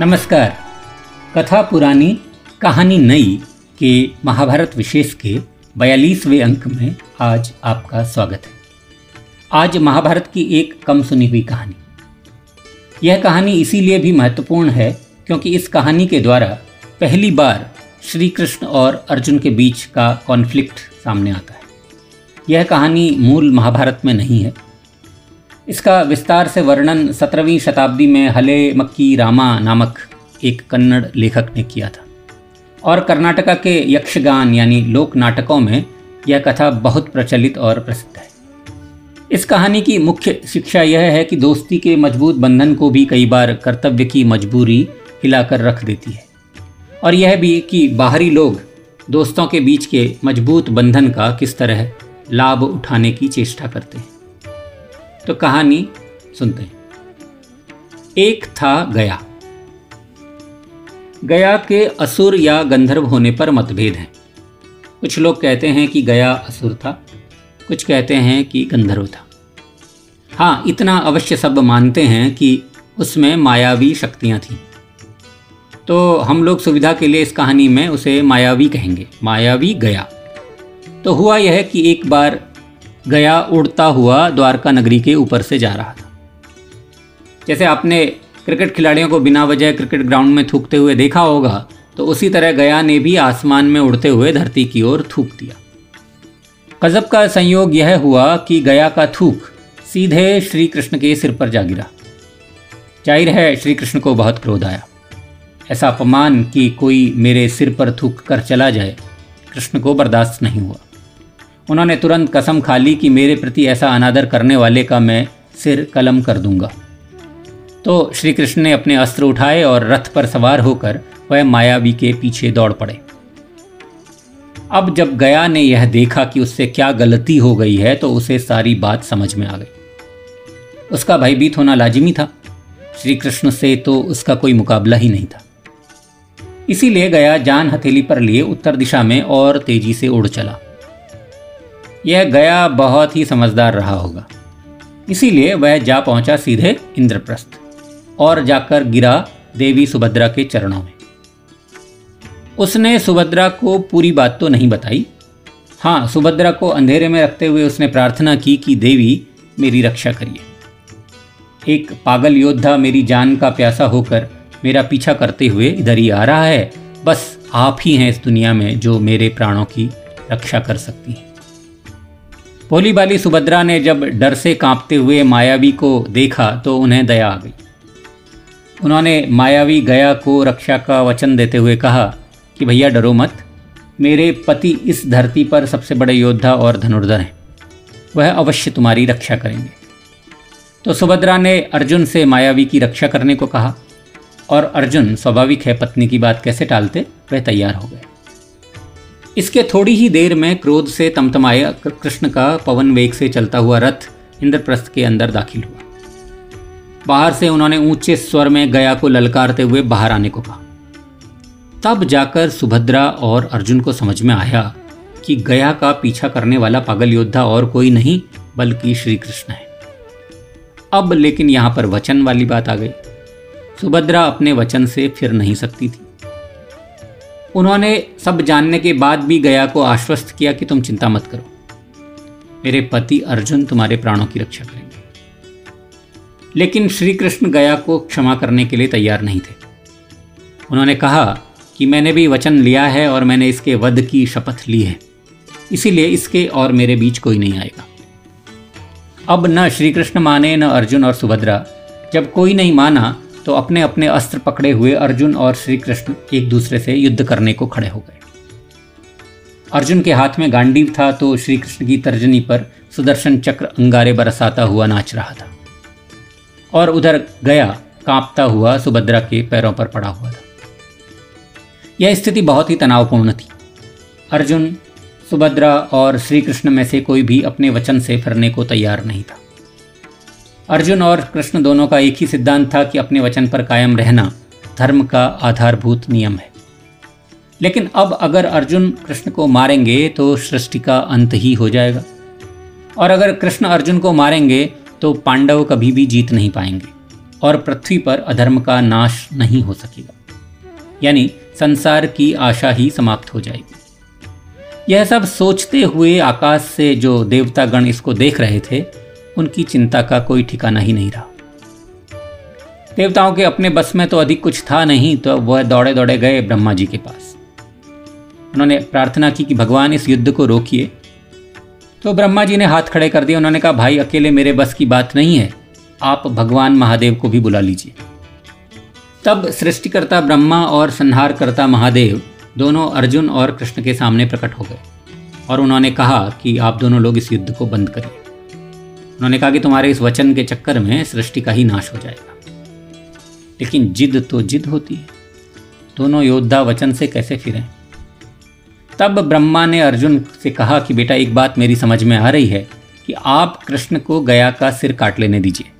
नमस्कार। कथा पुरानी, कहानी नई के महाभारत विशेष के बयालीसवें अंक में आज आपका स्वागत है। आज महाभारत की एक कम सुनी हुई कहानी। यह कहानी इसीलिए भी महत्वपूर्ण है क्योंकि इस कहानी के द्वारा पहली बार श्री कृष्ण और अर्जुन के बीच का कॉन्फ्लिक्ट सामने आता है। यह कहानी मूल महाभारत में नहीं है इसका विस्तार से वर्णन सत्रहवीं शताब्दी में हले मक्की रामा नामक एक कन्नड़ लेखक ने किया था। और कर्नाटका के यक्षगान यानी लोक नाटकों में यह कथा बहुत प्रचलित और प्रसिद्ध है। इस कहानी की मुख्य शिक्षा यह है कि दोस्ती के मज़बूत बंधन को भी कई बार कर्तव्य की मजबूरी हिलाकर रख देती है। और यह भी कि बाहरी लोग दोस्तों के बीच के मज़बूत बंधन का किस तरह लाभ उठाने की चेष्टा करते हैं। तो कहानी सुनते हैं। एक था गया। गया के असुर या गंधर्व होने पर मतभेद हैं। कुछ लोग कहते हैं कि गया असुर था, कुछ कहते हैं कि गंधर्व था। हाँ इतना अवश्य सब मानते हैं कि उसमें मायावी शक्तियाँ थीं। तो हम लोग सुविधा के लिए इस कहानी में उसे मायावी कहेंगे, मायावी गया। तो हुआ यह कि एक बार गया उड़ता हुआ द्वारका नगरी के ऊपर से जा रहा था। जैसे आपने क्रिकेट खिलाड़ियों को बिना वजह क्रिकेट ग्राउंड में थूकते हुए देखा होगा तो उसी तरह गया ने भी आसमान में उड़ते हुए धरती की ओर थूक दिया। गजब का संयोग यह हुआ कि गया का थूक सीधे श्री कृष्ण के सिर पर जा गिरा। ज़ाहिर है श्री कृष्ण को बहुत क्रोध आया। ऐसा अपमान कि कोई मेरे सिर पर थूक कर चला जाए, कृष्ण को बर्दाश्त नहीं हुआ। उन्होंने तुरंत कसम खा ली कि मेरे प्रति ऐसा अनादर करने वाले का मैं सिर कलम कर दूँगा। तो श्री कृष्ण ने अपने अस्त्र उठाए और रथ पर सवार होकर वह मायावी के पीछे दौड़ पड़े। अब जब गया ने यह देखा कि उससे क्या गलती हो गई है तो उसे सारी बात समझ में आ गई। उसका भयभीत होना लाजिमी था। श्री कृष्ण से तो उसका कोई मुकाबला ही नहीं था। इसीलिए गया जान हथेली पर लिए उत्तर दिशा में और तेज़ी से उड़ चला। यह गया बहुत ही समझदार रहा होगा। इसीलिए वह जा पहुँचा सीधे इंद्रप्रस्थ और जाकर गिरा देवी सुभद्रा के चरणों में। उसने सुभद्रा को पूरी बात तो नहीं बताई। हाँ सुभद्रा को अंधेरे में रखते हुए उसने प्रार्थना की कि देवी, मेरी रक्षा करिए। एक पागल योद्धा मेरी जान का प्यासा होकर मेरा पीछा करते हुए इधर ही आ रहा है। बस आप ही हैं इस दुनिया में जो मेरे प्राणों की रक्षा कर सकती हैं। भोली बाली सुभद्रा ने जब डर से कांपते हुए मायावी को देखा तो उन्हें दया आ गई। उन्होंने मायावी गया को रक्षा का वचन देते हुए कहा कि भैया डरो मत, मेरे पति इस धरती पर सबसे बड़े योद्धा और धनुर्धर हैं। वह अवश्य तुम्हारी रक्षा करेंगे। तो सुभद्रा ने अर्जुन से मायावी की रक्षा करने को कहा, और अर्जुन स्वाभाविक है, पत्नी की बात कैसे टालते, वह तैयार हो गए। इसके थोड़ी ही देर में क्रोध से तमतमाए कृष्ण का पवन वेग से चलता हुआ रथ इंद्रप्रस्थ के अंदर दाखिल हुआ। बाहर से उन्होंने ऊँचे स्वर में गया को ललकारते हुए बाहर आने को कहा। तब जाकर सुभद्रा और अर्जुन को समझ में आया कि गया का पीछा करने वाला पागल योद्धा और कोई नहीं, बल्कि श्री कृष्ण है। अब लेकिन यहाँ पर वचन वाली बात आ गई। सुभद्रा अपने वचन से फिर नहीं सकती थी। उन्होंने सब जानने के बाद भी गया को आश्वस्त किया कि तुम चिंता मत करो। मेरे पति अर्जुन तुम्हारे प्राणों की रक्षा करेंगे। लेकिन श्री कृष्ण गया को क्षमा करने के लिए तैयार नहीं थे। उन्होंने कहा कि मैंने भी वचन लिया है और मैंने इसके वध की शपथ ली है। इसीलिए इसके और मेरे बीच कोई नहीं आएगा। अब न श्री कृष्ण माने, न अर्जुन और सुभद्रा। जब कोई नहीं माना तो अपने अपने अस्त्र पकड़े हुए अर्जुन और श्री कृष्ण एक दूसरे से युद्ध करने को खड़े हो गए। अर्जुन के हाथ में गांडीव था तो श्री कृष्ण की तर्जनी पर सुदर्शन चक्र अंगारे बरसाता हुआ नाच रहा था और उधर गया कांपता हुआ सुभद्रा के पैरों पर पड़ा हुआ था। यह स्थिति बहुत ही तनावपूर्ण थी। अर्जुन, सुभद्रा और श्री कृष्ण में से कोई भी अपने वचन से फिरने को तैयार नहीं था। अर्जुन और कृष्ण दोनों का एक ही सिद्धांत था कि अपने वचन पर कायम रहना धर्म का आधारभूत नियम है। लेकिन अब अगर अर्जुन कृष्ण को मारेंगे तो सृष्टि का अंत ही हो जाएगा। और अगर कृष्ण अर्जुन को मारेंगे तो पांडव कभी भी जीत नहीं पाएँगे और पृथ्वी पर अधर्म का नाश नहीं हो सकेगा। यानी संसार की आशा ही समाप्त हो जाएगी। यह सब सोचते हुए आकाश से जो देवतागण इसको देख रहे थे उनकी चिंता का कोई ठिकाना ही नहीं रहा। देवताओं के अपने बस में तो अधिक कुछ था नहीं तो वह दौड़े दौड़े गए ब्रह्मा जी के पास। उन्होंने प्रार्थना की कि भगवान इस युद्ध को रोकिए। तो ब्रह्मा जी ने हाथ खड़े कर दिए। उन्होंने कहा, भाई, अकेले मेरे बस की बात नहीं है। आप भगवान महादेव को भी बुला लीजिए। तब सृष्टिकर्ता ब्रह्मा और संहारकर्ता महादेव दोनों अर्जुन और कृष्ण के सामने प्रकट हो गए और उन्होंने कहा कि आप दोनों लोग इस युद्ध को बंद करिए। उन्होंने कहा कि तुम्हारे इस वचन के चक्कर में सृष्टि का ही नाश हो जाएगा। लेकिन जिद तो जिद होती है। दोनों योद्धा वचन से कैसे फिरें? तब ब्रह्मा ने अर्जुन से कहा कि बेटा, एक बात मेरी समझ में आ रही है कि आप कृष्ण को गया का सिर काट लेने दीजिए।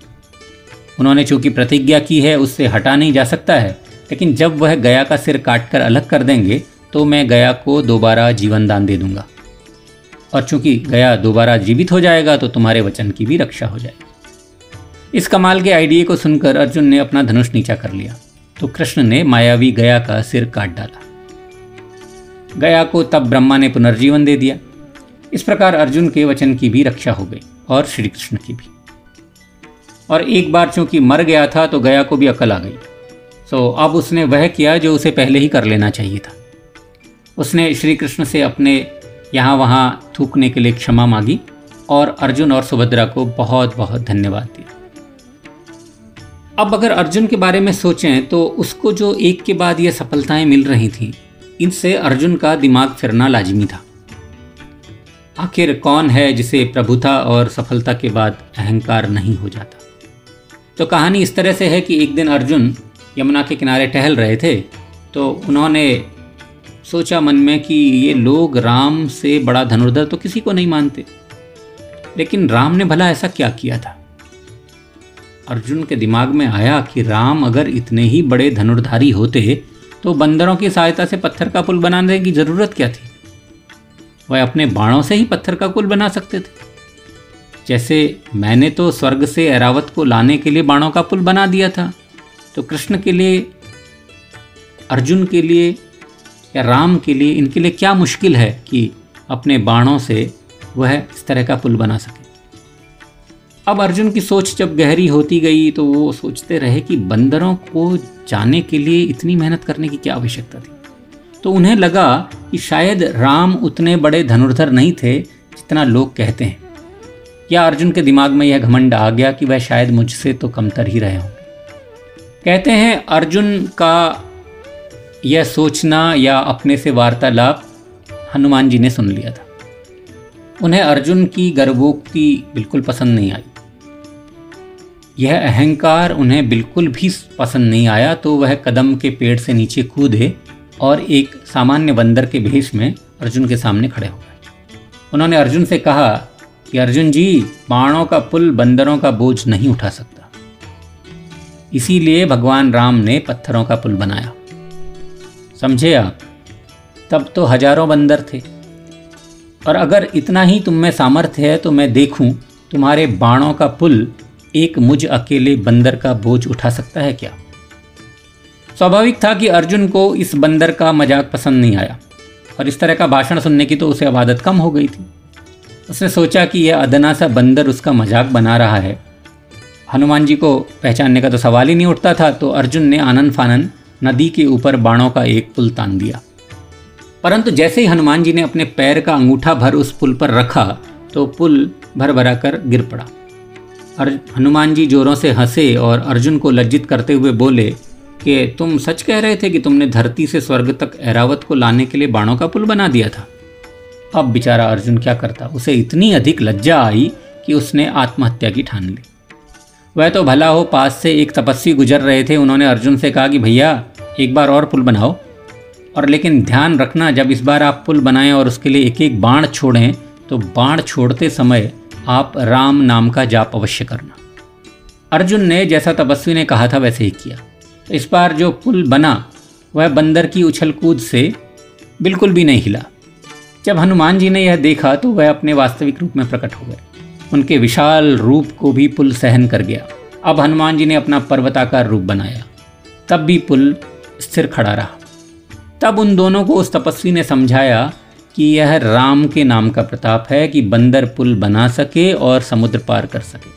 उन्होंने चूँकि प्रतिज्ञा की है, उससे हटा नहीं जा सकता है, लेकिन जब वह गया का सिर काट कर अलग कर देंगे तो मैं गया को दोबारा जीवन दान दे दूँगा। और चूँकि गया दोबारा जीवित हो जाएगा तो तुम्हारे वचन की भी रक्षा हो जाएगी। इस कमाल के आइडिया को सुनकर अर्जुन ने अपना धनुष नीचा कर लिया तो कृष्ण ने मायावी गया का सिर काट डाला। गया को तब ब्रह्मा ने पुनर्जीवन दे दिया। इस प्रकार अर्जुन के वचन की भी रक्षा हो गई, और श्री कृष्ण की भी। और एक बार चूँकि मर गया था तो गया को भी अकल आ गई। सो अब उसने वह किया जो उसे पहले ही कर लेना चाहिए था। उसने श्री कृष्ण से अपने यहाँ वहाँ थूकने के लिए क्षमा मांगी और अर्जुन और सुभद्रा को बहुत बहुत धन्यवाद दिया। अब अगर अर्जुन के बारे में सोचें तो उसको जो एक के बाद ये सफलताएँ मिल रही थीं, इनसे अर्जुन का दिमाग फिरना लाजमी था। आखिर कौन है जिसे प्रभुता और सफलता के बाद अहंकार नहीं हो जाता? तो कहानी इस तरह से है कि एक दिन अर्जुन यमुना के किनारे टहल रहे थे तो उन्होंने सोचा मन में कि ये लोग राम से बड़ा धनुर्धर तो किसी को नहीं मानते। लेकिन राम ने भला ऐसा क्या किया था? अर्जुन के दिमाग में आया कि राम अगर इतने ही बड़े धनुर्धारी होते तो बंदरों की सहायता से पत्थर का पुल बनाने की ज़रूरत क्या थी? वह अपने बाणों से ही पत्थर का पुल बना सकते थे। जैसे मैंने तो स्वर्ग से ऐरावत को लाने के लिए बाणों का पुल बना दिया था तो कृष्ण के लिए, अर्जुन के लिए या राम के लिए, इनके लिए क्या मुश्किल है कि अपने बाणों से वह इस तरह का पुल बना सके? अब अर्जुन की सोच जब गहरी होती गई तो वो सोचते रहे कि बंदरों को जाने के लिए इतनी मेहनत करने की क्या आवश्यकता थी। तो उन्हें लगा कि शायद राम उतने बड़े धनुर्धर नहीं थे जितना लोग कहते हैं। या अर्जुन के दिमाग में यह घमंड आ गया कि वह शायद मुझसे तो कमतर ही रहे होंगे। कहते हैं, अर्जुन का यह सोचना या अपने से वार्तालाप हनुमान जी ने सुन लिया था। उन्हें अर्जुन की गर्भोक्ति बिल्कुल पसंद नहीं आई। यह अहंकार उन्हें बिल्कुल भी पसंद नहीं आया तो वह कदम के पेड़ से नीचे कूदे और एक सामान्य बंदर के भेष में अर्जुन के सामने खड़े हो गए। उन्होंने अर्जुन से कहा कि, अर्जुन जी, बाणों का पुल बंदरों का बोझ नहीं उठा सकता। इसीलिए भगवान राम ने पत्थरों का पुल बनाया। समझे आप? तब तो हज़ारों बंदर थे। और अगर इतना ही तुम में सामर्थ्य है तो मैं देखूँ, तुम्हारे बाणों का पुल एक मुझ अकेले बंदर का बोझ उठा सकता है क्या? स्वाभाविक था कि अर्जुन को इस बंदर का मज़ाक पसंद नहीं आया, और इस तरह का भाषण सुनने की तो उसे अब आदत कम हो गई थी। उसने सोचा कि यह अदना सा बंदर उसका मज़ाक बना रहा है। हनुमान जी को पहचानने का तो सवाल ही नहीं उठता था तो अर्जुन ने आनंद फानन नदी के ऊपर बाणों का एक पुल तान दिया। परंतु जैसे ही हनुमान जी ने अपने पैर का अंगूठा भर उस पुल पर रखा तो पुल भर भरा कर गिर पड़ा। हनुमान जी जोरों से हंसे और अर्जुन को लज्जित करते हुए बोले, कि तुम सच कह रहे थे कि तुमने धरती से स्वर्ग तक ऐरावत को लाने के लिए बाणों का पुल बना दिया था? अब बेचारा अर्जुन क्या करता? उसे इतनी अधिक लज्जा आई कि उसने आत्महत्या की ठान ली। वह तो भला हो, पास से एक तपस्वी गुजर रहे थे। उन्होंने अर्जुन से कहा कि, भैया एक बार और पुल बनाओ। और लेकिन ध्यान रखना, जब इस बार आप पुल बनाएँ और उसके लिए एक एक बाण छोड़ें तो बाण छोड़ते समय आप राम नाम का जाप अवश्य करना। अर्जुन ने जैसा तपस्वी ने कहा था, वैसे ही किया। तो इस बार जो पुल बना, वह बंदर की उछल कूद से बिल्कुल भी नहीं हिला। जब हनुमान जी ने यह देखा तो वह अपने वास्तविक रूप में प्रकट हो गए। उनके विशाल रूप को भी पुल सहन कर गया। अब हनुमान जी ने अपना पर्वताकार रूप बनाया। तब भी पुल स्थिर खड़ा रहा। तब उन दोनों को उस तपस्वी ने समझाया कि यह राम के नाम का प्रताप है कि बंदर पुल बना सके और समुद्र पार कर सके।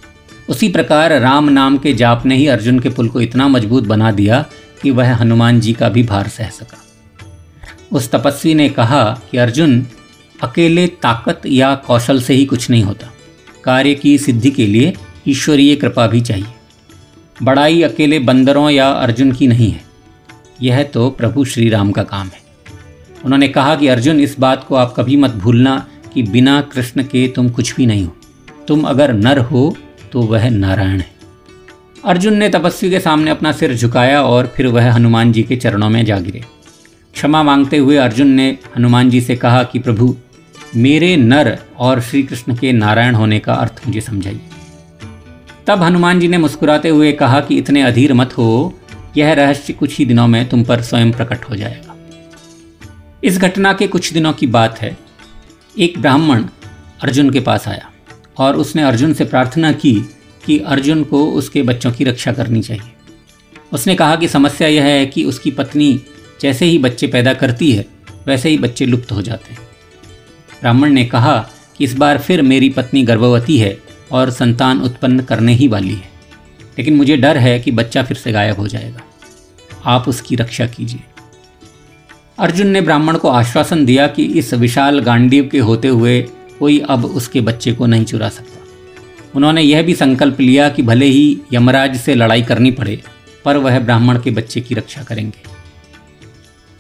उसी प्रकार राम नाम के जाप ने ही अर्जुन के पुल को इतना मज़बूत बना दिया कि वह हनुमान जी का भी भार सह सका। उस तपस्वी ने कहा कि अर्जुन, अकेले ताकत या कौशल से ही कुछ नहीं होता। कार्य की सिद्धि के लिए ईश्वरीय कृपा भी चाहिए। बड़ाई अकेले बंदरों या अर्जुन की नहीं है। यह तो प्रभु श्री राम का काम है। उन्होंने कहा कि अर्जुन, इस बात को आप कभी मत भूलना कि बिना कृष्ण के तुम कुछ भी नहीं हो। तुम अगर नर हो तो वह नारायण है। अर्जुन ने तपस्वी के सामने अपना सिर झुकाया और फिर वह हनुमान जी के चरणों में जा गिरे। क्षमा मांगते हुए अर्जुन ने हनुमान जी से कहा कि प्रभु, मेरे नर और श्री कृष्ण के नारायण होने का अर्थ मुझे समझाइए। तब हनुमान जी ने मुस्कुराते हुए कहा कि इतने अधीर मत हो यह रहस्य कुछ ही दिनों में तुम पर स्वयं प्रकट हो जाएगा। इस घटना के कुछ दिनों की बात है। एक ब्राह्मण अर्जुन के पास आया और उसने अर्जुन से प्रार्थना की कि अर्जुन को उसके बच्चों की रक्षा करनी चाहिए। उसने कहा कि समस्या यह है कि उसकी पत्नी जैसे ही बच्चे पैदा करती है, वैसे ही बच्चे लुप्त हो जाते हैं। ब्राह्मण ने कहा कि इस बार फिर मेरी पत्नी गर्भवती है और संतान उत्पन्न करने ही वाली है। लेकिन मुझे डर है कि बच्चा फिर से गायब हो जाएगा। आप उसकी रक्षा कीजिए। अर्जुन ने ब्राह्मण को आश्वासन दिया कि इस विशाल गांडीव के होते हुए कोई अब उसके बच्चे को नहीं चुरा सकता। उन्होंने यह भी संकल्प लिया कि भले ही यमराज से लड़ाई करनी पड़े, पर वह ब्राह्मण के बच्चे की रक्षा करेंगे।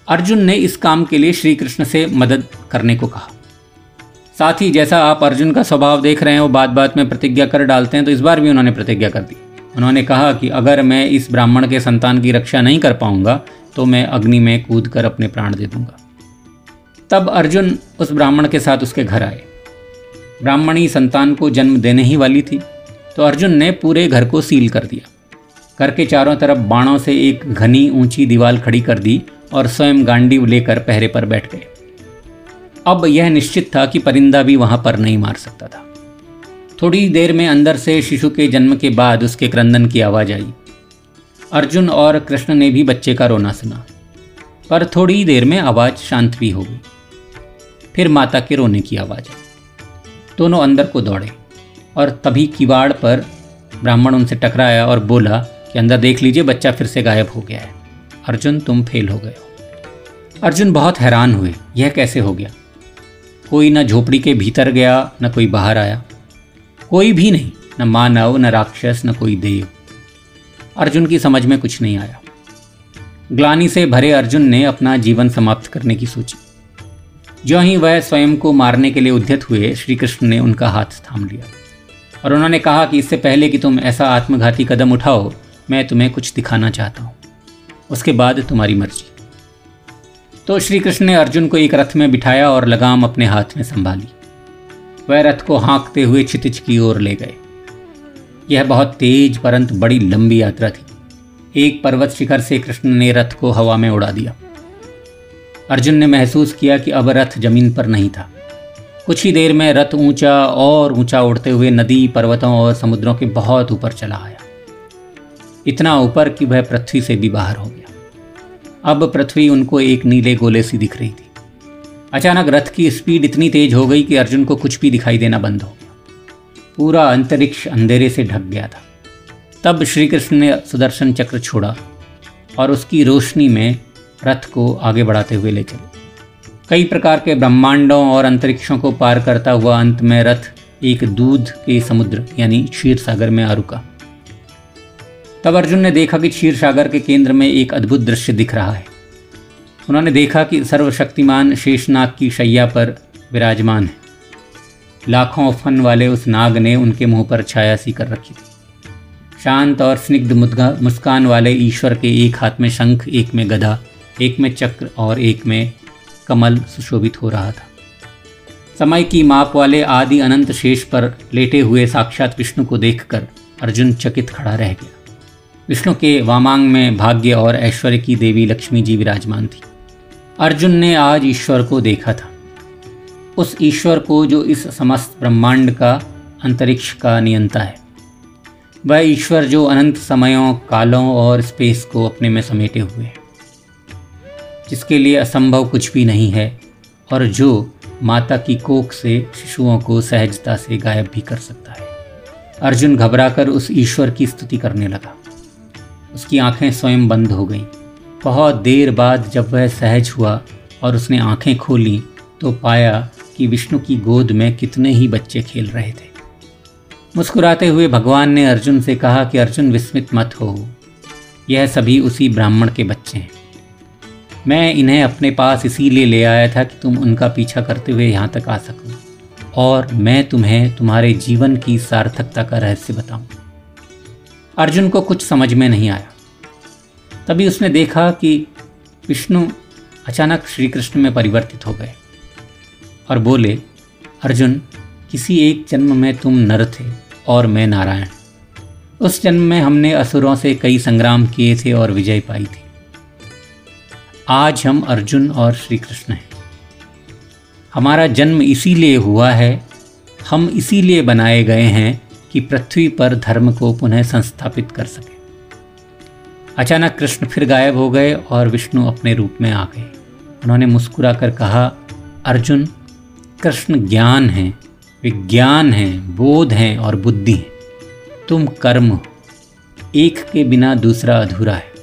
अर्जुन ने इस काम के लिए श्री कृष्ण से मदद करने को कहा। साथ ही जैसा आप अर्जुन का स्वभाव देख रहे हैं वो बात बात में प्रतिज्ञा कर डालते हैं तो इस बार भी उन्होंने प्रतिज्ञा कर दी। उन्होंने कहा कि अगर मैं इस ब्राह्मण के संतान की रक्षा नहीं कर पाऊँगा तो मैं अग्नि में कूद कर अपने प्राण दे दूँगा। तब अर्जुन उस ब्राह्मण के साथ उसके घर आए। ब्राह्मणी संतान को जन्म देने ही वाली थी तो अर्जुन ने पूरे घर को सील कर दिया। घर के चारों तरफ़ बाणों से एक घनी ऊँची दीवार खड़ी कर दी और स्वयं गांडीव लेकर पहरे पर बैठ गए। अब यह निश्चित था कि परिंदा भी वहाँ पर नहीं मार सकता था। थोड़ी देर में अंदर से शिशु के जन्म के बाद उसके क्रंदन की आवाज़ आई। अर्जुन और कृष्ण ने भी बच्चे का रोना सुना, पर थोड़ी देर में आवाज़ शांत भी हो गई। फिर माता के रोने की आवाज़ आई। दोनों अंदर को दौड़े और तभी किवाड़ पर ब्राह्मण उनसे टकराया और बोला कि, अंदर देख लीजिए, बच्चा फिर से गायब हो गया है। अर्जुन, तुम फेल हो गए अर्जुन बहुत हैरान हुए, यह कैसे हो गया? कोई न झोपड़ी के भीतर गया, न कोई बाहर आया। कोई भी नहीं, न मानव न राक्षस, न कोई देव। अर्जुन की समझ में कुछ नहीं आया। ग्लानी से भरे अर्जुन ने अपना जीवन समाप्त करने की सोची। जो ही वह स्वयं को मारने के लिए उद्यत हुए श्री कृष्ण ने उनका हाथ थाम लिया। और उन्होंने कहा कि इससे पहले कि तुम ऐसा आत्मघाती कदम उठाओ, मैं तुम्हें कुछ दिखाना चाहता हूँ। उसके बाद तुम्हारी मर्ज़ी। तो श्री कृष्ण ने अर्जुन को एक रथ में बिठाया और लगाम अपने हाथ में संभाली। वह रथ को हाँकते हुए छितिज की ओर ले गए। यह बहुत तेज परंतु बड़ी लंबी यात्रा थी। एक पर्वत शिखर से कृष्ण ने रथ को हवा में उड़ा दिया। अर्जुन ने महसूस किया कि अब रथ ज़मीन पर नहीं था। कुछ ही देर में रथ ऊँचा और ऊँचा उड़ते हुए नदी, पर्वतों और समुद्रों के बहुत ऊपर चला आया। इतना ऊपर कि वह पृथ्वी से भी बाहर हो गया। अब पृथ्वी उनको एक नीले गोले सी दिख रही थी। अचानक रथ की स्पीड इतनी तेज हो गई कि अर्जुन को कुछ भी दिखाई देना बंद हो गया। पूरा अंतरिक्ष अंधेरे से ढक गया था। तब श्री कृष्ण ने सुदर्शन चक्र छोड़ा और उसकी रोशनी में रथ को आगे बढ़ाते हुए ले चले। कई प्रकार के ब्रह्मांडों और अंतरिक्षों को पार करता हुआ अंत में रथ एक दूध के समुद्र, यानी क्षीर सागर में आ रुका। तब अर्जुन ने देखा कि क्षीर सागर के केंद्र में एक अद्भुत दृश्य दिख रहा है। उन्होंने देखा कि सर्वशक्तिमान शेषनाग की शैया पर विराजमान है। लाखों फन वाले उस नाग ने उनके मुँह पर छाया सी कर रखी थी। शांत और स्निग्ध मुस्कान वाले ईश्वर के एक हाथ में शंख, एक में गधा, एक में चक्र और एक में कमल सुशोभित हो रहा था। समय की माप वाले आदि अनंत शेष पर लेटे हुए साक्षात विष्णु को देखकर अर्जुन चकित खड़ा रह गया। विष्णु के वामांग में भाग्य और ऐश्वर्य की देवी लक्ष्मी जी विराजमान थी। अर्जुन ने आज ईश्वर को देखा था। उस ईश्वर को जो इस समस्त ब्रह्मांड का, अंतरिक्ष का नियंता है। वह ईश्वर जो अनंत समयों, कालों और स्पेस को अपने में समेटे हुए है। जिसके लिए असंभव कुछ भी नहीं है और जो माता की कोख से शिशुओं को सहजता से गायब भी कर सकता है। अर्जुन घबराकर उस ईश्वर की स्तुति करने लगा। उसकी आँखें स्वयं बंद हो गईं। बहुत देर बाद जब वह सहज हुआ और उसने आँखें खोली तो पाया कि विष्णु की गोद में कितने ही बच्चे खेल रहे थे। मुस्कुराते हुए भगवान ने अर्जुन से कहा कि अर्जुन विस्मित मत हो। यह सभी उसी ब्राह्मण के बच्चे हैं। मैं इन्हें अपने पास इसीलिए ले आया था कि तुम उनका पीछा करते हुए यहाँ तक आ सको और मैं तुम्हें तुम्हारे जीवन की सार्थकता का रहस्य बताऊँ। अर्जुन को कुछ समझ में नहीं आया। तभी उसने देखा कि विष्णु अचानक श्री कृष्ण में परिवर्तित हो गए और बोले, अर्जुन, किसी एक जन्म में तुम नर थे और मैं नारायण। उस जन्म में हमने असुरों से कई संग्राम किए थे और विजय पाई थी। आज हम अर्जुन और श्री कृष्ण हैं। हमारा जन्म इसीलिए हुआ है, हम इसीलिए बनाए गए हैं कि पृथ्वी पर धर्म को पुनः संस्थापित कर सके। अचानक कृष्ण फिर गायब हो गए और विष्णु अपने रूप में आ गए। उन्होंने मुस्कुरा कर कहा, अर्जुन, कृष्ण ज्ञान है, विज्ञान है, बोध हैं और बुद्धि है। तुम कर्म एक के बिना दूसरा अधूरा है।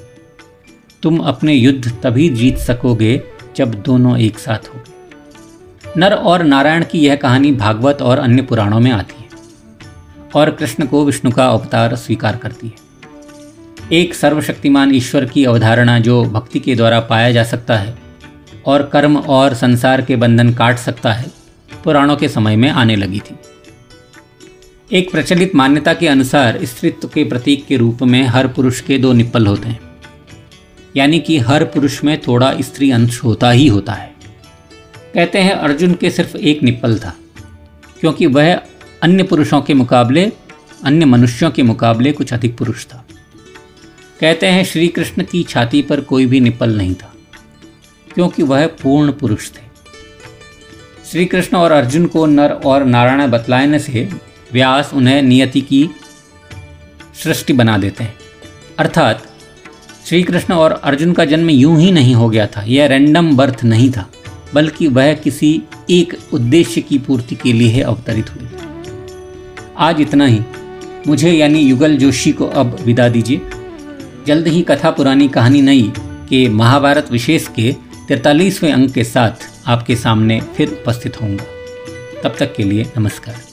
तुम अपने युद्ध तभी जीत सकोगे जब दोनों एक साथ हो नर और नारायण की यह कहानी भागवत और अन्य पुराणों में आती है और कृष्ण को विष्णु का अवतार स्वीकार करती है। एक सर्वशक्तिमान ईश्वर की अवधारणा जो भक्ति के द्वारा पाया जा सकता है और कर्म और संसार के बंधन काट सकता है, पुराणों के समय में आने लगी थी। एक प्रचलित मान्यता के अनुसार स्त्रीत्व के प्रतीक के रूप में हर पुरुष के दो निप्पल होते हैं। यानी कि हर पुरुष में थोड़ा स्त्री अंश होता ही होता है। कहते हैं अर्जुन के सिर्फ़ एक निप्पल था, क्योंकि वह अन्य पुरुषों के मुकाबले, अन्य मनुष्यों के मुकाबले कुछ अधिक पुरुष था। कहते हैं श्री कृष्ण की छाती पर कोई भी निपल नहीं था, क्योंकि वह पूर्ण पुरुष थे। श्री कृष्ण और अर्जुन को नर और नारायण बतलाने से व्यास उन्हें नियति की सृष्टि बना देते हैं। अर्थात श्री कृष्ण और अर्जुन का जन्म यूँ ही नहीं हो गया था, यह रैंडम बर्थ नहीं था, बल्कि वह किसी एक उद्देश्य की पूर्ति के लिए अवतरित हुए। आज इतना ही। मुझे यानी युगल जोशी को अब विदा दीजिए। जल्द ही कथा पुरानी कहानी नई के महाभारत विशेष के तिरतालीसवें अंक के साथ आपके सामने फिर उपस्थित होंगे तब तक के लिए नमस्कार।